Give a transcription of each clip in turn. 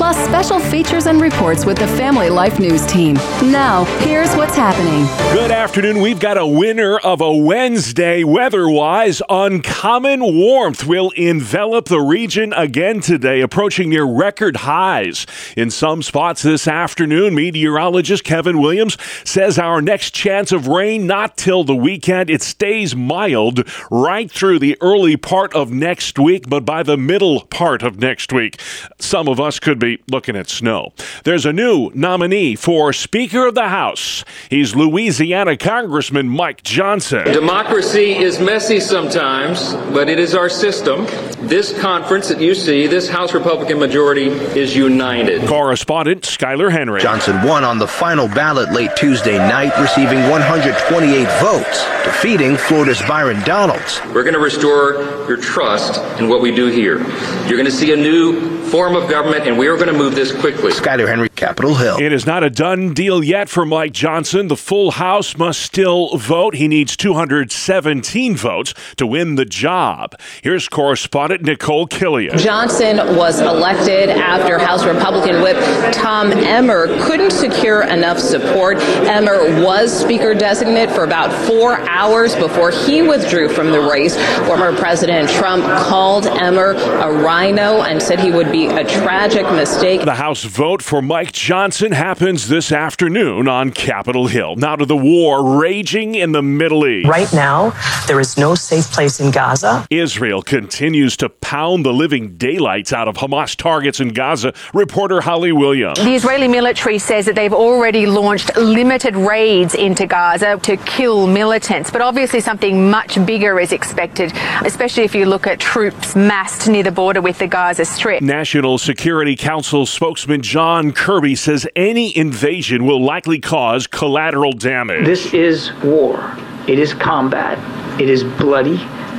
plus special features and reports with the Family Life News team. Now, here's what's happening. Good afternoon. We've got a winner of a Wednesday weather-wise. Uncommon warmth will envelop the region again today, approaching near record highs in some spots this afternoon. Meteorologist Kevin Williams says our next chance of rain not till the weekend. It stays mild right through the early part of next week, but by the middle part of next week, some of us could be looking at snow. There's a new nominee for Speaker of the House. He's Louisiana Congressman Mike Johnson. Democracy is messy sometimes, but it is our system. This conference that you see, this House Republican majority, is united. Correspondent Skyler Henry. Johnson won on the final ballot late Tuesday night, receiving 128 votes, defeating Florida's Byron Donalds. We're going to restore your trust in what we do here. You're going to see a new form of government, and we are going to move this quickly. Skyler Henry, Capitol Hill. It is not a done deal yet for Mike Johnson. The full House must still vote. He needs 217 votes to win the job. Here's correspondent Nicole Killion. Johnson was elected after House Republican Whip Tom Emmer couldn't secure enough support. Emmer was Speaker designate for about four hours before he withdrew from the race. Former President Trump called Emmer a rhino and said he would be a tragic mistake. The House vote for Mike Johnson happens this afternoon on Capitol Hill. Now to the war raging in the Middle East. Right now, there is no safe place in Gaza. Israel continues to pound the living daylights out of Hamas targets in Gaza. Reporter Holly Williams. The Israeli military says that they've already launched limited raids into Gaza to kill militants, but obviously something much bigger is expected, especially if you look at troops massed near the border with the Gaza Strip. National Security Council spokesman John Kirby says any invasion will likely cause collateral damage. This is war. It is combat. It is bloody.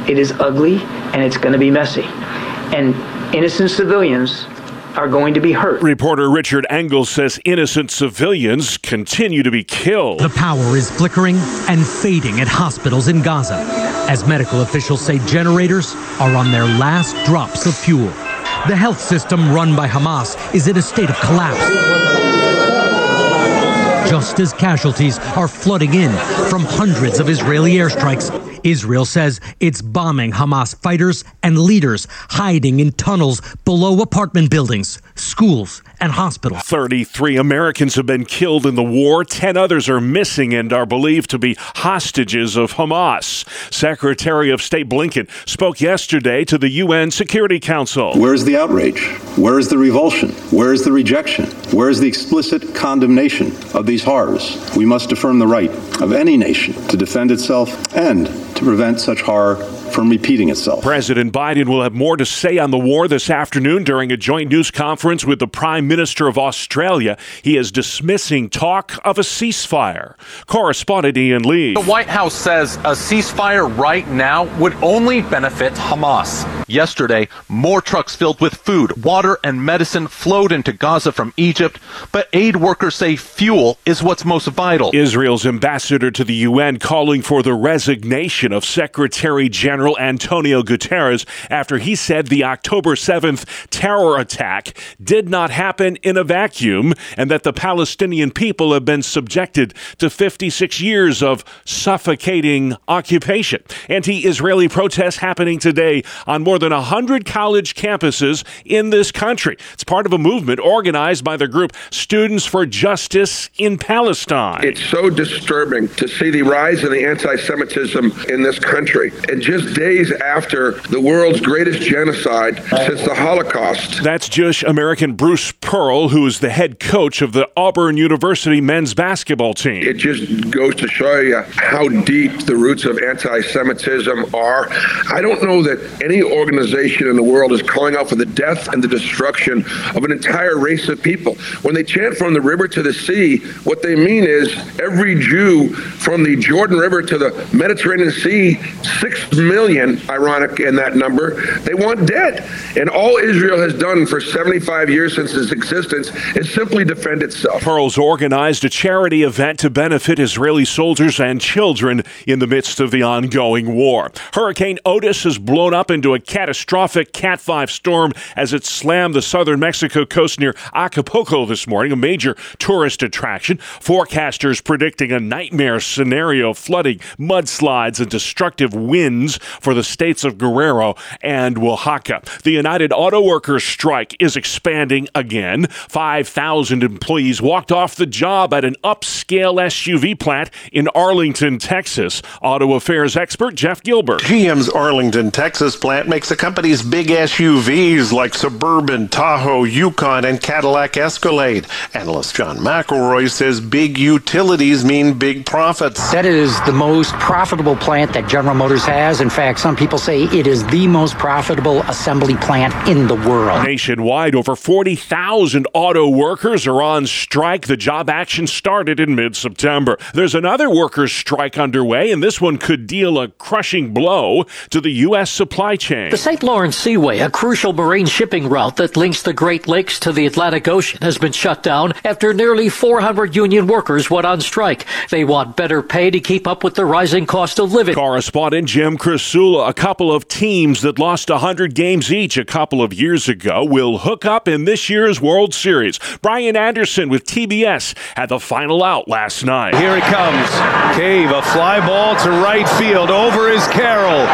It is ugly. And it's going to be messy. And innocent civilians are going to be hurt. Reporter Richard Engel says innocent civilians continue to be killed. The power is flickering and fading at hospitals in Gaza as medical officials say generators are on their last drops of fuel. The health system run by Hamas is in a state of collapse. Just as casualties are flooding in from hundreds of Israeli airstrikes, Israel says it's bombing Hamas fighters and leaders hiding in tunnels below apartment buildings, schools, and hospitals. 33 Americans have been killed in the war. 10 others are missing and are believed to be hostages of Hamas. Secretary of State Blinken spoke yesterday to the UN Security Council. Where's the outrage? Where is the revulsion? Where is the rejection? Where is the explicit condemnation of these horrors? We must affirm the right of any nation to defend itself and to prevent such horror from repeating itself. President Biden will have more to say on the war this afternoon during a joint news conference with the Prime Minister of Australia. He is dismissing talk of a ceasefire. Correspondent Ian Lee. The White House says a ceasefire right now would only benefit Hamas. Yesterday, more trucks filled with food, water, and medicine flowed into Gaza from Egypt, but aid workers say fuel is what's most vital. Israel's ambassador to the UN calling for the resignation of Secretary General General Antonio Guterres after he said the October 7th terror attack did not happen in a vacuum and that the Palestinian people have been subjected to 56 years of suffocating occupation. Anti Israeli protests happening today on more than 100 college campuses in this country. It's part of a movement organized by the group Students for Justice in Palestine. It's so disturbing to see the rise in the anti Semitism in this country. And just days after the world's greatest genocide since the Holocaust. That's Jewish American Bruce Pearl, who is the head coach of the Auburn University men's basketball team. It just goes to show you how deep the roots of anti Semitism are. I don't know that any organization in the world is calling out for the death and the destruction of an entire race of people. When they chant from the river to the sea, what they mean is every Jew from the Jordan River to the Mediterranean Sea, six million million, ironic in that number, they want debt. And all Israel has done for 75 years since its existence is simply defend itself. Pearls organized a charity event to benefit Israeli soldiers and children in the midst of the ongoing war. Hurricane Otis has blown up into a catastrophic Cat 5 storm as it slammed the southern Mexico coast near Acapulco this morning, a major tourist attraction. Forecasters predicting a nightmare scenario flooding, mudslides, and destructive winds for the states of Guerrero and Oaxaca. The United Auto Workers strike is expanding again. 5,000 employees walked off the job at an upscale SUV plant in Arlington, Texas. Auto affairs expert Jeff Gilbert. GM's Arlington, Texas plant makes the company's big SUVs like Suburban, Tahoe, Yukon, and Cadillac Escalade. Analyst John McElroy says big utilities mean big profits. That is the most profitable plant that General Motors has. In fact, some people say it is the most profitable assembly plant in the world. Nationwide, over 40,000 auto workers are on strike. The job action started in mid September. There's another workers' strike underway, and this one could deal a crushing blow to the U.S. supply chain. The St. Lawrence Seaway, a crucial marine shipping route that links the Great Lakes to the Atlantic Ocean, has been shut down after nearly 400 union workers went on strike. They want better pay to keep up with the rising cost of living. Correspondent Jim Krasula, a couple of teams that lost 100 games each a couple of years ago, will hook up in this year's World Series. Brian Anderson with TBS had the final out last night. Here it comes. Cave, a fly ball to right field. Over is Carroll.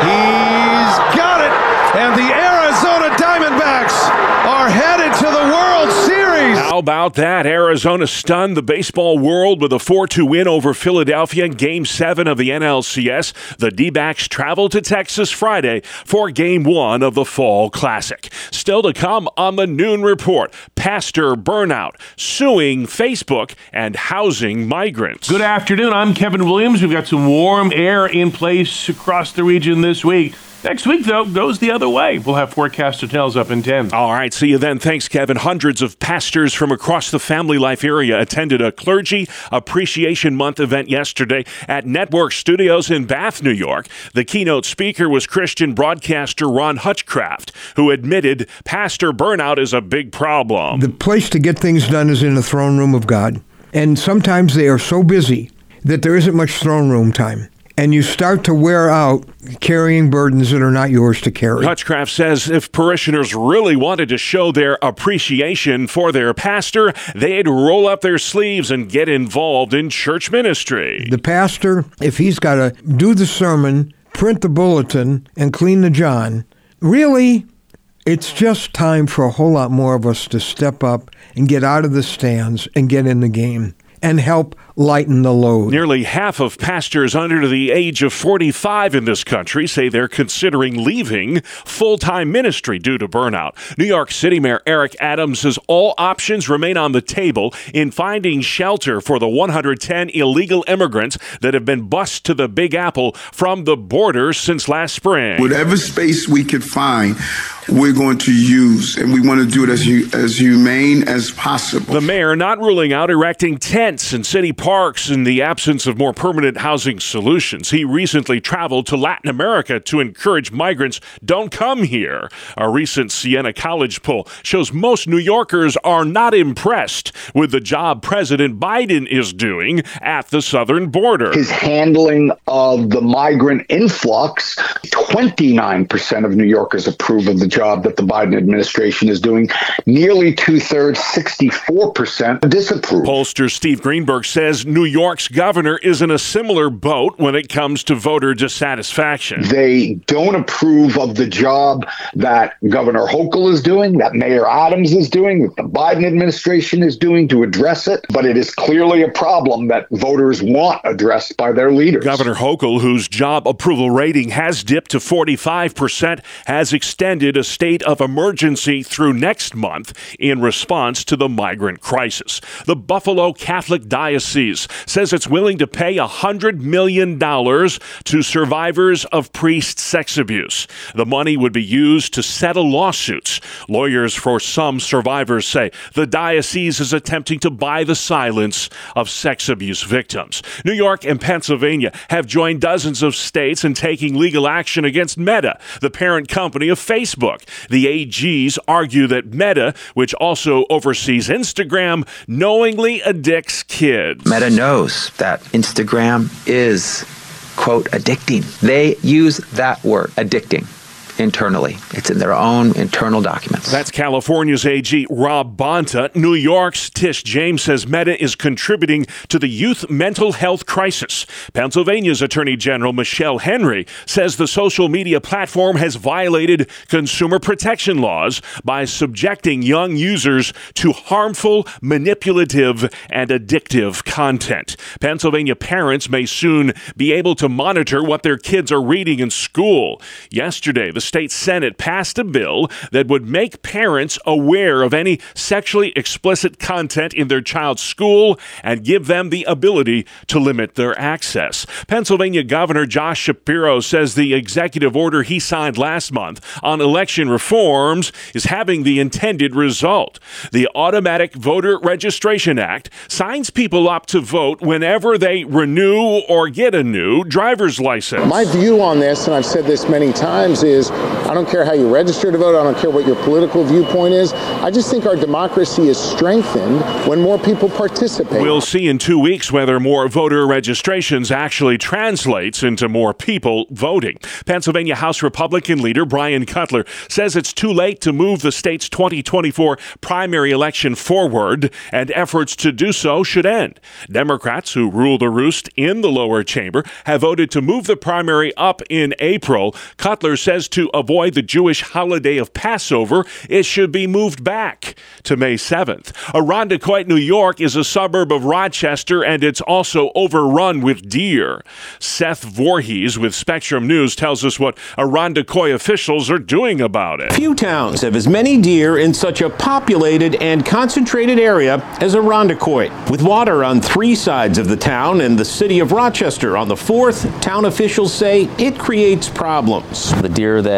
He's got it. And the Arizona Diamondbacks are headed to the World Series. How about that? Arizona stunned the baseball world with a 4 2 win over Philadelphia in Game 7 of the NLCS. The D backs travel to Texas Friday for Game 1 of the Fall Classic. Still to come on the Noon Report pastor burnout, suing Facebook, and housing migrants. Good afternoon. I'm Kevin Williams. We've got some warm air in place across the region this week. Next week, though, goes the other way. We'll have forecast details up in 10. All right, see you then. Thanks, Kevin. Hundreds of pastors from across the family life area attended a Clergy Appreciation Month event yesterday at Network Studios in Bath, New York. The keynote speaker was Christian broadcaster Ron Hutchcraft, who admitted pastor burnout is a big problem. The place to get things done is in the throne room of God. And sometimes they are so busy that there isn't much throne room time and you start to wear out carrying burdens that are not yours to carry. Hutchcraft says if parishioners really wanted to show their appreciation for their pastor, they'd roll up their sleeves and get involved in church ministry. The pastor, if he's got to do the sermon, print the bulletin, and clean the John, really, it's just time for a whole lot more of us to step up and get out of the stands and get in the game and help lighten the load. Nearly half of pastors under the age of 45 in this country say they're considering leaving full time ministry due to burnout. New York City Mayor Eric Adams says all options remain on the table in finding shelter for the 110 illegal immigrants that have been bused to the Big Apple from the border since last spring. Whatever space we could find, we're going to use, and we want to do it as, as humane as possible. The mayor not ruling out erecting tents in city parks in the absence of more permanent housing solutions. He recently traveled to Latin America to encourage migrants don't come here. A recent Siena College poll shows most New Yorkers are not impressed with the job President Biden is doing at the southern border. His handling of the migrant influx, 29% of New Yorkers approve of the job that the Biden administration is doing. Nearly two thirds, 64% disapprove. Pollster Steve Greenberg says New York's governor is in a similar boat when it comes to voter dissatisfaction. They don't approve of the job that Governor Hochul is doing, that Mayor Adams is doing, that the Biden administration is doing to address it, but it is clearly a problem that voters want addressed by their leaders. Governor Hochul, whose job approval rating has dipped to 45%, has extended a state of emergency through next month in response to the migrant crisis. The Buffalo Catholic Diocese says it's willing to pay $100 million to survivors of priest sex abuse. The money would be used to settle lawsuits. Lawyers for some survivors say the diocese is attempting to buy the silence of sex abuse victims. New York and Pennsylvania have joined dozens of states in taking legal action against Meta, the parent company of Facebook. The AGs argue that Meta, which also oversees Instagram, knowingly addicts kids. Meta knows that Instagram is, quote, addicting. They use that word, addicting internally. It's in their own internal documents. That's California's AG Rob Bonta. New York's Tish James says Meta is contributing to the youth mental health crisis. Pennsylvania's Attorney General Michelle Henry says the social media platform has violated consumer protection laws by subjecting young users to harmful, manipulative, and addictive content. Pennsylvania parents may soon be able to monitor what their kids are reading in school. Yesterday, the state Senate passed a bill that would make parents aware of any sexually explicit content in their child's school and give them the ability to limit their access. Pennsylvania Governor Josh Shapiro says the executive order he signed last month on election reforms is having the intended result. The Automatic Voter Registration Act signs people up to vote whenever they renew or get a new driver's license. My view on this, and I've said this many times, is I don't care how you register to vote. I don't care what your political viewpoint is. I just think our democracy is strengthened when more people participate. We'll see in two weeks whether more voter registrations actually translates into more people voting. Pennsylvania House Republican leader Bryan Cutler says it's too late to move the state's 2024 primary election forward, and efforts to do so should end. Democrats who rule the roost in the lower chamber have voted to move the primary up in April. Cutler says to avoid the Jewish holiday of Passover, it should be moved back to May 7th. Irondequoit, New York is a suburb of Rochester and it's also overrun with deer. Seth Voorhees with Spectrum News tells us what Irondequoit officials are doing about it. Few towns have as many deer in such a populated and concentrated area as Irondequoit. With water on three sides of the town and the city of Rochester on the fourth, town officials say it creates problems. The deer that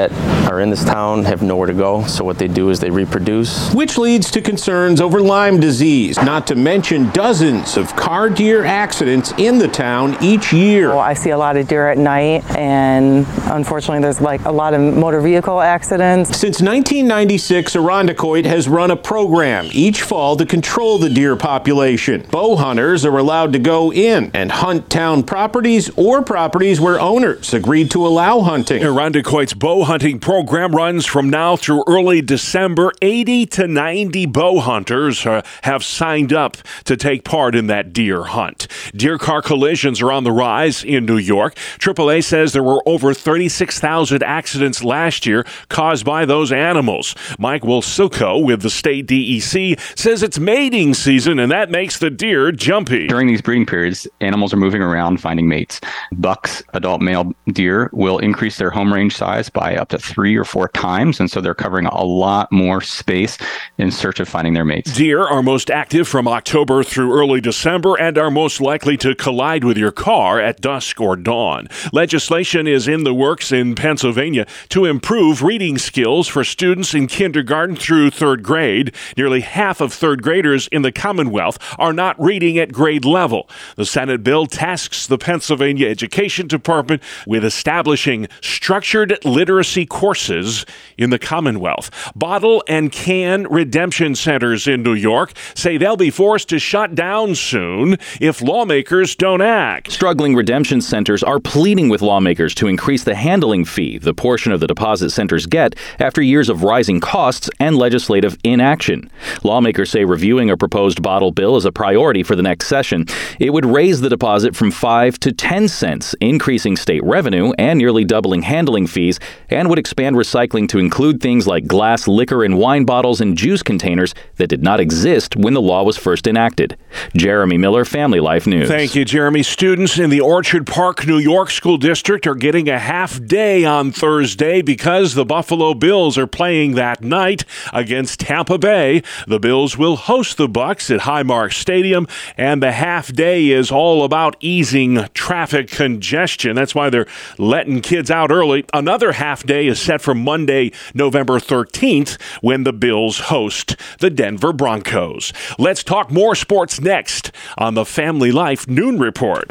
are in this town have nowhere to go, so what they do is they reproduce. Which leads to concerns over Lyme disease, not to mention dozens of car deer accidents in the town each year. Well, I see a lot of deer at night, and unfortunately, there's like a lot of motor vehicle accidents. Since 1996, Irondequoit has run a program each fall to control the deer population. Bow hunters are allowed to go in and hunt town properties or properties where owners agreed to allow hunting. Irondequoit's bow hunting program runs from now through early December. 80 to 90 bow hunters uh, have signed up to take part in that deer hunt. Deer car collisions are on the rise in New York. AAA says there were over 36,000 accidents last year caused by those animals. Mike Wilsilko with the state DEC says it's mating season and that makes the deer jumpy. During these breeding periods, animals are moving around finding mates. Bucks, adult male deer, will increase their home range size by up to three or four times, and so they're covering a lot more space in search of finding their mates. Deer are most active from October through early December and are most likely to collide with your car at dusk or dawn. Legislation is in the works in Pennsylvania to improve reading skills for students in kindergarten through third grade. Nearly half of third graders in the Commonwealth are not reading at grade level. The Senate bill tasks the Pennsylvania Education Department with establishing structured literacy courses in the Commonwealth. Bottle and can redemption centers in New York say they'll be forced to shut down soon if lawmakers don't act. Struggling redemption centers are pleading with lawmakers to increase the handling fee, the portion of the deposit centers get after years of rising costs and legislative inaction. Lawmakers say reviewing a proposed bottle bill is a priority for the next session. It would raise the deposit from 5 to 10 cents, increasing state revenue and nearly doubling handling fees and would expand recycling to include things like glass liquor and wine bottles and juice containers that did not exist when the law was first enacted. Jeremy Miller, Family Life News. Thank you, Jeremy. Students in the Orchard Park, New York School District are getting a half day on Thursday because the Buffalo Bills are playing that night against Tampa Bay. The Bills will host the Bucks at Highmark Stadium, and the half day is all about easing traffic congestion. That's why they're letting kids out early. Another half day is set for Monday, November 13th, when the Bills host the Denver Broncos. Let's talk more sports next on the Family Life Noon Report.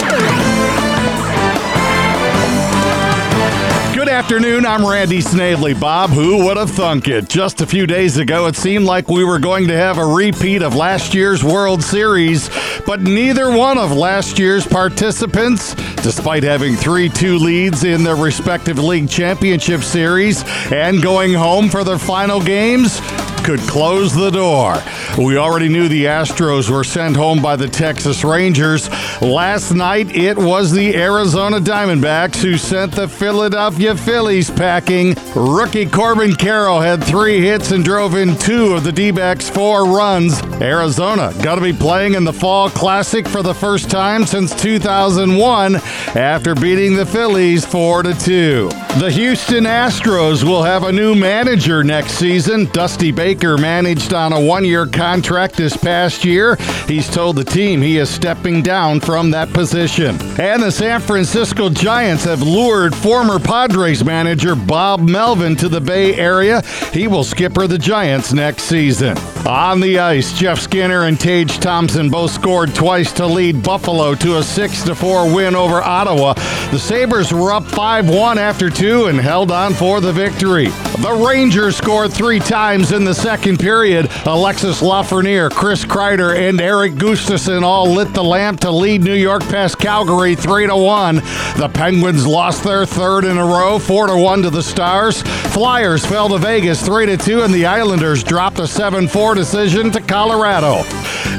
Good afternoon. I'm Randy Snavely. Bob, who would have thunk it? Just a few days ago, it seemed like we were going to have a repeat of last year's World Series, but neither one of last year's participants, despite having 3 2 leads in their respective league championship series and going home for their final games, could close the door. We already knew the Astros were sent home by the Texas Rangers. Last night, it was the Arizona Diamondbacks who sent the Philadelphia Phillies packing. Rookie Corbin Carroll had three hits and drove in two of the D backs' four runs. Arizona got to be playing in the Fall Classic for the first time since 2001 after beating the Phillies 4 to 2. The Houston Astros will have a new manager next season. Dusty Baker managed on a one year contract this past year. He's told the team he is stepping down from that position. And the San Francisco Giants have lured former Padres manager Bob Melvin to the Bay Area. He will skipper the Giants next season. On the ice, Jeff Skinner and Tage Thompson both scored twice to lead Buffalo to a 6 4 win over Ottawa. The Sabres were up 5 1 after two and held on for the victory. The Rangers scored three times in the second period. Alexis Lafreniere, Chris Kreider, and Erik Gustafsson all lit the lamp to lead New York past Calgary 3 1. The Penguins lost their third in a row, 4 1 to the Stars. Flyers fell to Vegas 3 2, and the Islanders dropped a 7 4 decision to Colorado.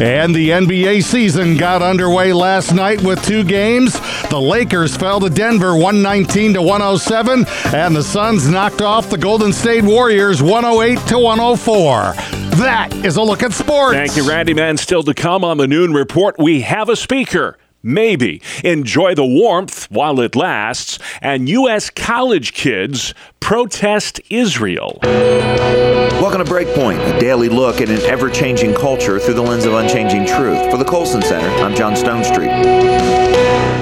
And the NBA season got underway last night with two games. The Lakers fell to Denver 119 to 107, and the Suns knocked off the Golden State Warriors 108 to 104. That is a look at sports. Thank you, Randy. Man, still to come on the noon report, we have a speaker. Maybe. Enjoy the warmth while it lasts. And U.S. college kids protest Israel. Welcome to Breakpoint, a daily look at an ever changing culture through the lens of unchanging truth. For the Colson Center, I'm John Stonestreet.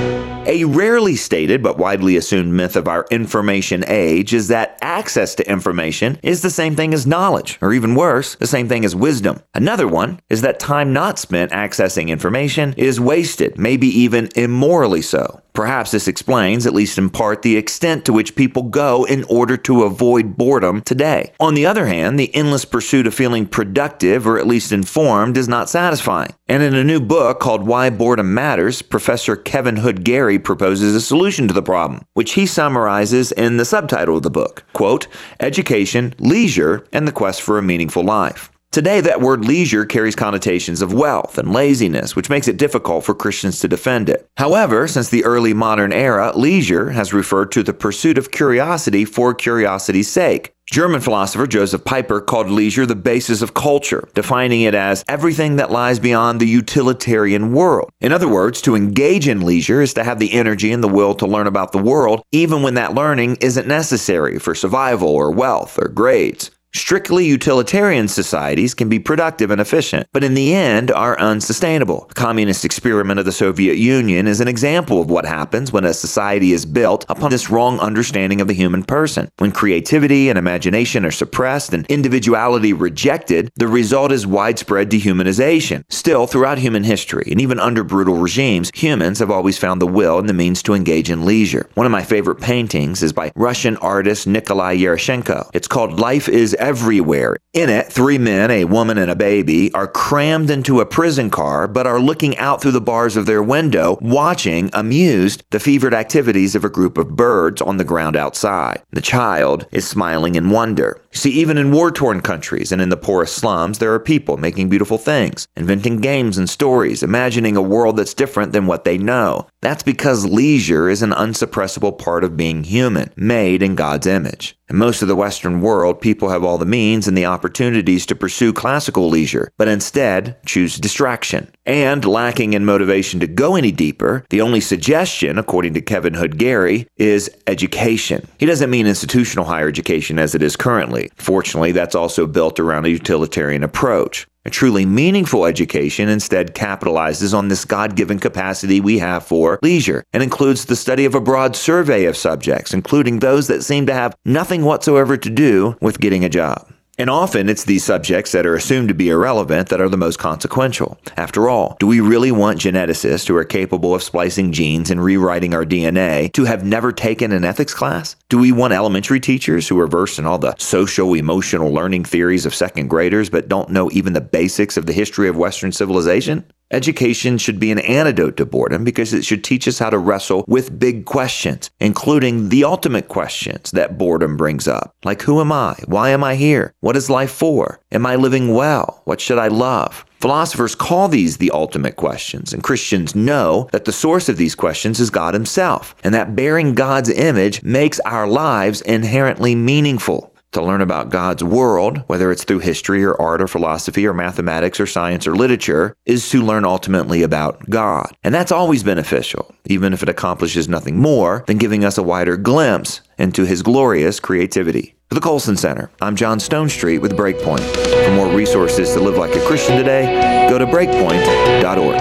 A rarely stated but widely assumed myth of our information age is that access to information is the same thing as knowledge, or even worse, the same thing as wisdom. Another one is that time not spent accessing information is wasted, maybe even immorally so. Perhaps this explains, at least in part, the extent to which people go in order to avoid boredom today. On the other hand, the endless pursuit of feeling productive or at least informed is not satisfying. And in a new book called Why Boredom Matters, Professor Kevin Hood Gary proposes a solution to the problem, which he summarizes in the subtitle of the book quote, Education, Leisure, and the Quest for a Meaningful Life. Today, that word leisure carries connotations of wealth and laziness, which makes it difficult for Christians to defend it. However, since the early modern era, leisure has referred to the pursuit of curiosity for curiosity's sake. German philosopher Josef Pieper called leisure the basis of culture, defining it as everything that lies beyond the utilitarian world. In other words, to engage in leisure is to have the energy and the will to learn about the world, even when that learning isn't necessary for survival or wealth or grades. Strictly utilitarian societies can be productive and efficient, but in the end are unsustainable. The communist experiment of the Soviet Union is an example of what happens when a society is built upon this wrong understanding of the human person. When creativity and imagination are suppressed and individuality rejected, the result is widespread dehumanization. Still, throughout human history, and even under brutal regimes, humans have always found the will and the means to engage in leisure. One of my favorite paintings is by Russian artist Nikolai Yaroshenko. It's called Life is everywhere. In it, three men, a woman, and a baby are crammed into a prison car but are looking out through the bars of their window, watching, amused, the fevered activities of a group of birds on the ground outside. The child is smiling in wonder. You see, even in war torn countries and in the poorest slums, there are people making beautiful things, inventing games and stories, imagining a world that's different than what they know. That's because leisure is an unsuppressible part of being human, made in God's image. In most of the Western world, people have all the means and the opportunities to pursue classical leisure, but instead choose distraction. And lacking in motivation to go any deeper, the only suggestion, according to Kevin Hood Gary, is education. He doesn't mean institutional higher education as it is currently. Fortunately, that's also built around a utilitarian approach. A truly meaningful education instead capitalizes on this God given capacity we have for leisure and includes the study of a broad survey of subjects, including those that seem to have nothing whatsoever to do with getting a job. And often it's these subjects that are assumed to be irrelevant that are the most consequential. After all, do we really want geneticists who are capable of splicing genes and rewriting our DNA to have never taken an ethics class? Do we want elementary teachers who are versed in all the social emotional learning theories of second graders but don't know even the basics of the history of Western civilization? Education should be an antidote to boredom because it should teach us how to wrestle with big questions, including the ultimate questions that boredom brings up. Like, who am I? Why am I here? What is life for? Am I living well? What should I love? Philosophers call these the ultimate questions, and Christians know that the source of these questions is God Himself, and that bearing God's image makes our lives inherently meaningful to learn about God's world, whether it's through history or art or philosophy or mathematics or science or literature, is to learn ultimately about God. And that's always beneficial, even if it accomplishes nothing more than giving us a wider glimpse into His glorious creativity. For the Colson Center, I'm John Stonestreet with Breakpoint. For more resources to live like a Christian today, go to breakpoint.org.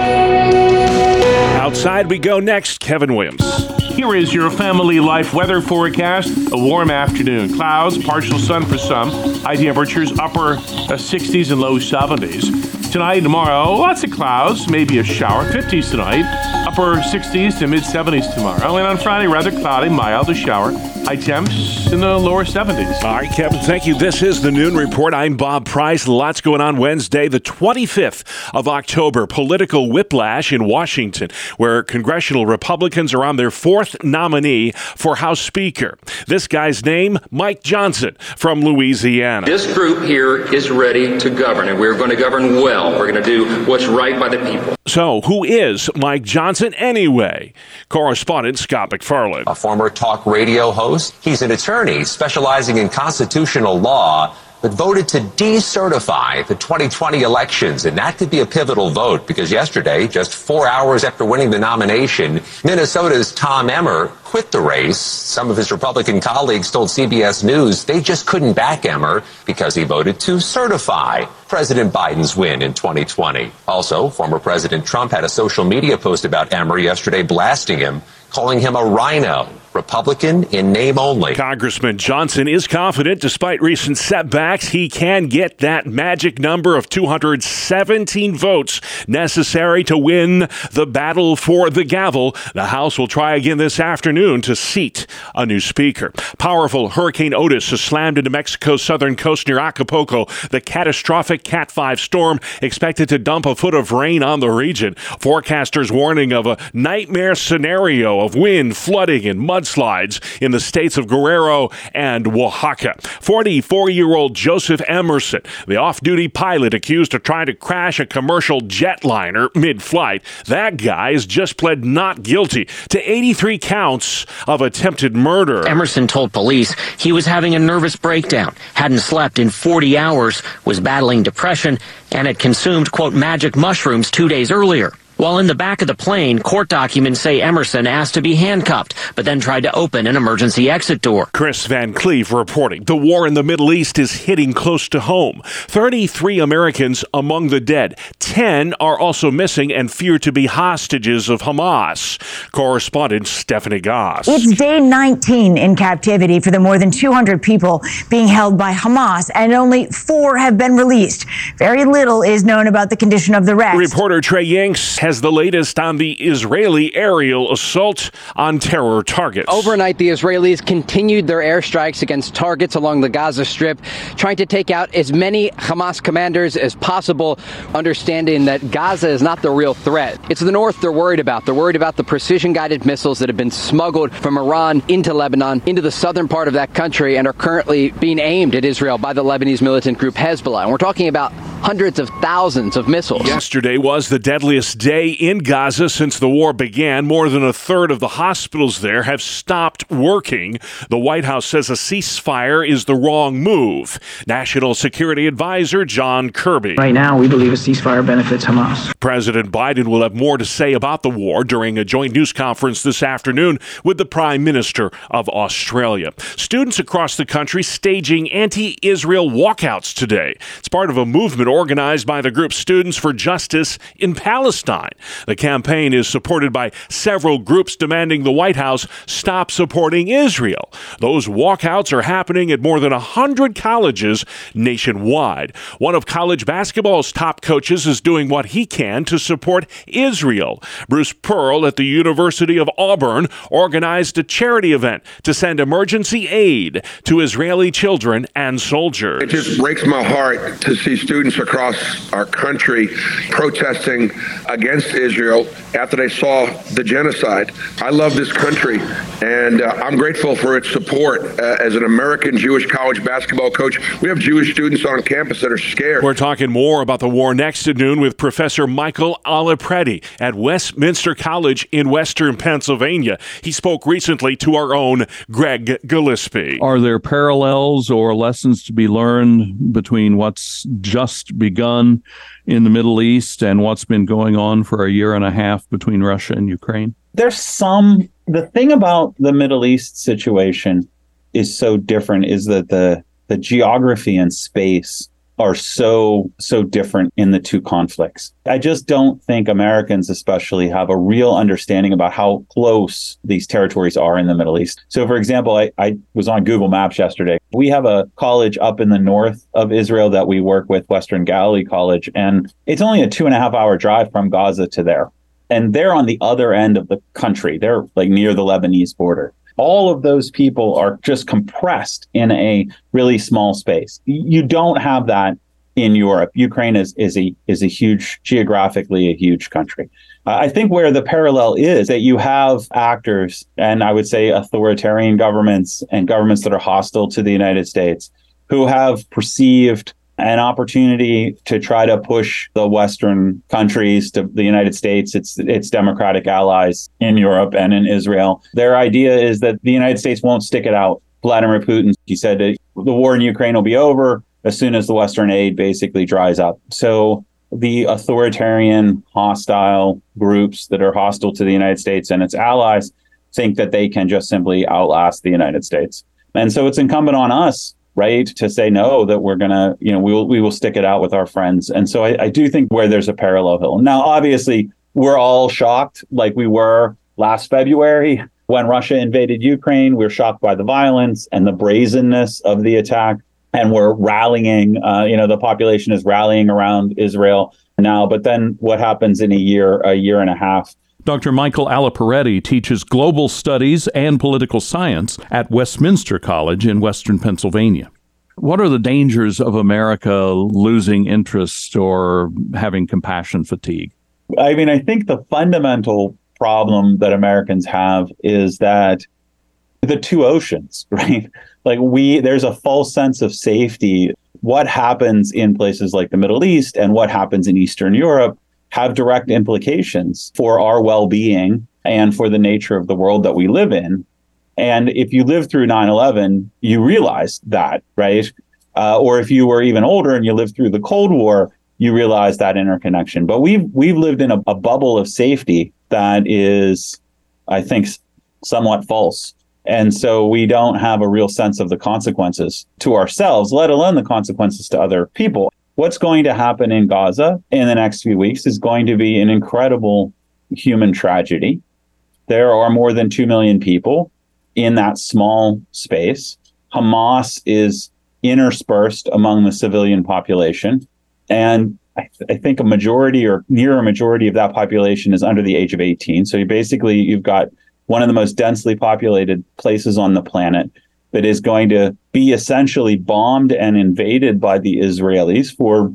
Outside we go next, Kevin Williams. Here is your family life weather forecast. A warm afternoon. Clouds, partial sun for some. High temperatures upper uh, 60s and low 70s. Tonight and tomorrow, lots of clouds, maybe a shower. 50s tonight, upper 60s to mid 70s tomorrow. And on Friday, rather cloudy, mild, a shower. High temps in the lower 70s. All right, Kevin, thank you. This is the Noon Report. I'm Bob Price. Lots going on Wednesday, the 25th of October. Political whiplash in Washington, where congressional Republicans are on their fourth nominee for House Speaker. This guy's name, Mike Johnson from Louisiana. This group here is ready to govern, and we're going to govern well. We're going to do what's right by the people. So, who is Mike Johnson anyway? Correspondent Scott MacFarlane. A former talk radio host. He's an attorney specializing in constitutional law voted to decertify the 2020 elections. And that could be a pivotal vote because yesterday, just four hours after winning the nomination, Minnesota's Tom Emmer quit the race. Some of his Republican colleagues told CBS News they just couldn't back Emmer because he voted to certify President Biden's win in 2020. Also, former President Trump had a social media post about Emmer yesterday blasting him, calling him a rhino. Republican in name only. Congressman Johnson is confident, despite recent setbacks, he can get that magic number of 217 votes necessary to win the battle for the gavel. The House will try again this afternoon to seat a new speaker. Powerful Hurricane Otis has slammed into Mexico's southern coast near Acapulco. The catastrophic Cat 5 storm expected to dump a foot of rain on the region. Forecasters warning of a nightmare scenario of wind, flooding, and mud mudslides in the states of Guerrero and Oaxaca. 44 year old Joseph Emerson, the off duty pilot accused of trying to crash a commercial jetliner mid flight, that guy has just pled not guilty to 83 counts of attempted murder. Emerson told police he was having a nervous breakdown, hadn't slept in 40 hours, was battling depression, and had consumed, quote, magic mushrooms two days earlier. While in the back of the plane, court documents say Emerson asked to be handcuffed, but then tried to open an emergency exit door. Chris Van Cleave reporting. The war in the Middle East is hitting close to home. 33 Americans among the dead. 10 are also missing and feared to be hostages of Hamas. Correspondent Stephanie Goss. It's day 19 in captivity for the more than 200 people being held by Hamas, and only four have been released. Very little is known about the condition of the rest. Reporter Trey Yingst has the latest on the Israeli aerial assault on terror targets. Overnight, the Israelis continued their airstrikes against targets along the Gaza Strip, trying to take out as many Hamas commanders as possible, understanding that Gaza is not the real threat. It's the north they're worried about. They're worried about the precision guided missiles that have been smuggled from Iran into Lebanon, into the southern part of that country, and are currently being aimed at Israel by the Lebanese militant group Hezbollah. And we're talking about hundreds of thousands of missiles. Yesterday was the deadliest day in Gaza since the war began. More than a third of the hospitals there have stopped working. The White House says a ceasefire is the wrong move. National Security Advisor John Kirby. Right now, we believe a ceasefire benefits Hamas. President Biden will have more to say about the war during a joint news conference this afternoon with the Prime Minister of Australia. Students across the country staging anti Israel walkouts today. It's part of a movement organized by the group Students for Justice in Palestine. The campaign is supported by several groups demanding the White House stop supporting Israel. Those walkouts are happening at more than 100 colleges nationwide. One of college basketball's top coaches is doing what he can to support Israel. Bruce Pearl at the University of Auburn organized a charity event to send emergency aid to Israeli children and soldiers. It just breaks my heart to see students across our country protesting against Israel after they saw the genocide. I love this country, and uh, I'm grateful for its support. Uh, as an American Jewish college basketball coach, we have Jewish students on campus that are scared. We're talking more about the war next at noon with Professor Michael Aleprete at Westminster College in Western Pennsylvania. He spoke recently to our own Greg Gillespie. Are there parallels or lessons to be learned between what's just begun in the Middle East and what's been going on for a year and a half between Russia and Ukraine? There's some. The thing about the Middle East situation is so different is that the the geography and space are so so different in the two conflicts. I just don't think Americans especially have a real understanding about how close these territories are in the Middle East. So for example, I, I was on Google Maps yesterday. We have a college up in the north of Israel that we work with, Western Galilee College, and it's only a two and a half hour drive from Gaza to there. And they're on the other end of the country. They're like near the Lebanese border all of those people are just compressed in a really small space. You don't have that in Europe. Ukraine is is a is a huge geographically a huge country. Uh, I think where the parallel is that you have actors and I would say authoritarian governments and governments that are hostile to the United States who have perceived an opportunity to try to push the Western countries to the United States, its its democratic allies in Europe and in Israel. Their idea is that the United States won't stick it out. Vladimir Putin, he said the war in Ukraine will be over as soon as the Western aid basically dries up. So the authoritarian, hostile groups that are hostile to the United States and its allies think that they can just simply outlast the United States. And so it's incumbent on us right to say no that we're gonna you know we will we will stick it out with our friends. And so I, I do think where there's a parallel hill. Now obviously we're all shocked like we were last february when russia invaded ukraine. We we're shocked by the violence and the brazenness of the attack. And we're rallying uh, you know the population is rallying around israel now. But then what happens in a year a year and a half Dr. Michael Aleprete teaches global studies and political science at Westminster College in Western Pennsylvania. What are the dangers of America losing interest or having compassion fatigue? I mean, I think the fundamental problem that Americans have is that the two oceans, right? Like we there's a false sense of safety. What happens in places like the Middle East and what happens in Eastern Europe have direct implications for our well being and for the nature of the world that we live in. And if you lived through 9 11, you realize that, right? Uh, or if you were even older and you lived through the Cold War, you realize that interconnection. But we've we've lived in a, a bubble of safety that is, I think, somewhat false. And so we don't have a real sense of the consequences to ourselves, let alone the consequences to other people what's going to happen in Gaza in the next few weeks is going to be an incredible human tragedy. There are more than 2 million people in that small space. Hamas is interspersed among the civilian population. And I, th- I, think a majority or near a majority of that population is under the age of 18. So you basically you've got one of the most densely populated places on the planet that is going to be essentially bombed and invaded by the Israelis for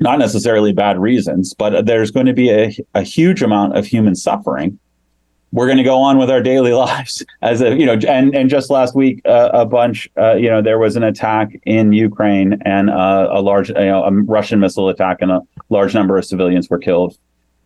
not necessarily bad reasons, but there's going to be a, a huge amount of human suffering. We're going to go on with our daily lives as a, you know, and, and just last week, uh, a bunch, uh, you know, there was an attack in Ukraine and uh, a large, you know, a Russian missile attack and a large number of civilians were killed.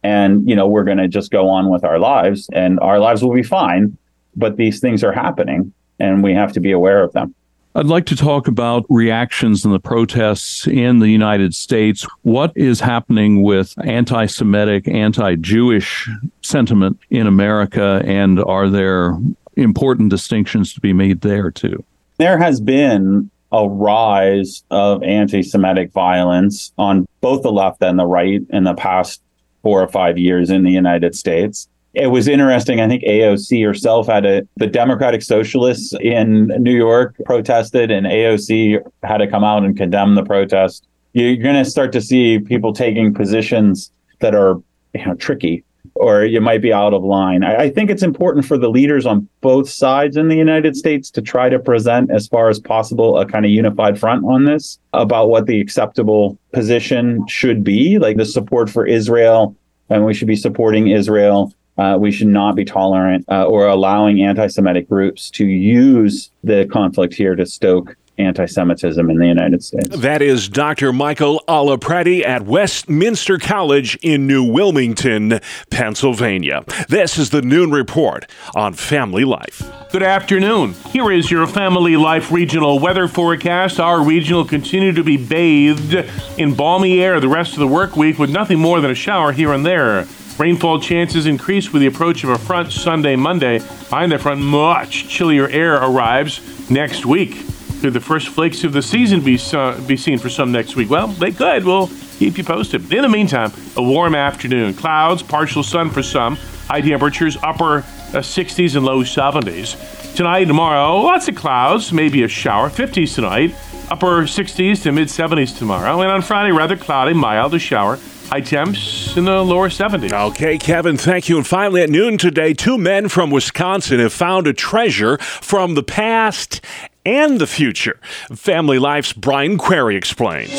And, you know, we're going to just go on with our lives and our lives will be fine. But these things are happening and we have to be aware of them. I'd like to talk about reactions and the protests in the United States. What is happening with anti Semitic, anti Jewish sentiment in America? And are there important distinctions to be made there, too? There has been a rise of anti Semitic violence on both the left and the right in the past four or five years in the United States it was interesting. I think AOC herself had a the Democratic Socialists in New York protested, and AOC had to come out and condemn the protest. You're going to start to see people taking positions that are you know tricky, or you might be out of line. I, I think it's important for the leaders on both sides in the United States to try to present, as far as possible, a kind of unified front on this about what the acceptable position should be, like the support for Israel and we should be supporting Israel uh, we should not be tolerant uh, or allowing anti Semitic groups to use the conflict here to stoke anti Semitism in the United States. That is Dr. Michael Aleprete at Westminster College in New Wilmington, Pennsylvania. This is the Noon Report on Family Life. Good afternoon. Here is your Family Life regional weather forecast. Our region will continue to be bathed in balmy air the rest of the work week with nothing more than a shower here and there. Rainfall chances increase with the approach of a front Sunday, Monday. Behind the front, much chillier air arrives next week. Could the first flakes of the season be, uh, be seen for some next week? Well, they could. We'll keep you posted. In the meantime, a warm afternoon. Clouds, partial sun for some. High temperatures upper uh, 60s and low 70s. Tonight, and tomorrow, lots of clouds, maybe a shower. 50s tonight, upper 60s to mid 70s tomorrow. And on Friday, rather cloudy, mild, a shower. High temps in the lower 70s. Okay, Kevin, thank you. And finally, at noon today, two men from Wisconsin have found a treasure from the past and the future. Family Life's Brian Query explains.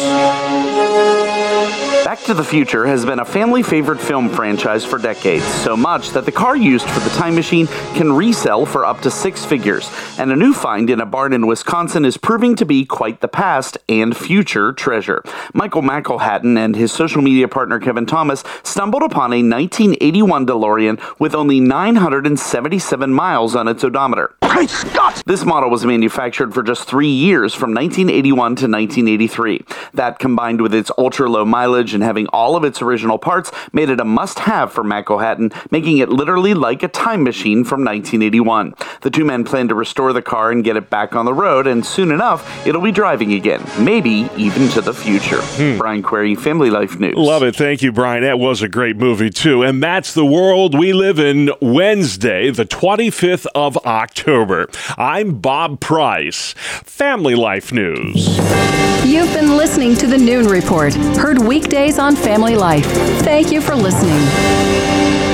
Back to the Future has been a family favorite film franchise for decades, so much that the car used for the time machine can resell for up to six figures. And a new find in a barn in Wisconsin is proving to be quite the past and future treasure. Michael McElhatton and his social media partner Kevin Thomas stumbled upon a 1981 DeLorean with only 977 miles on its odometer. Great Scott! This model was manufactured for just three years from 1981 to 1983. That combined with its ultra low mileage and having all of its original parts made it a must have for McElhatton, making it literally like a time machine from 1981. The two men plan to restore the car and get it back on the road, and soon enough, it'll be driving again, maybe even to the future. Hmm. Brian Query, Family Life News. Love it. Thank you, Brian. That was a great movie, too. And that's the world we live in Wednesday, the 25th of October. I'm Bob Price, Family Life News. You've been listening to the Noon Report, heard weekdays on Family Life. Thank you for listening.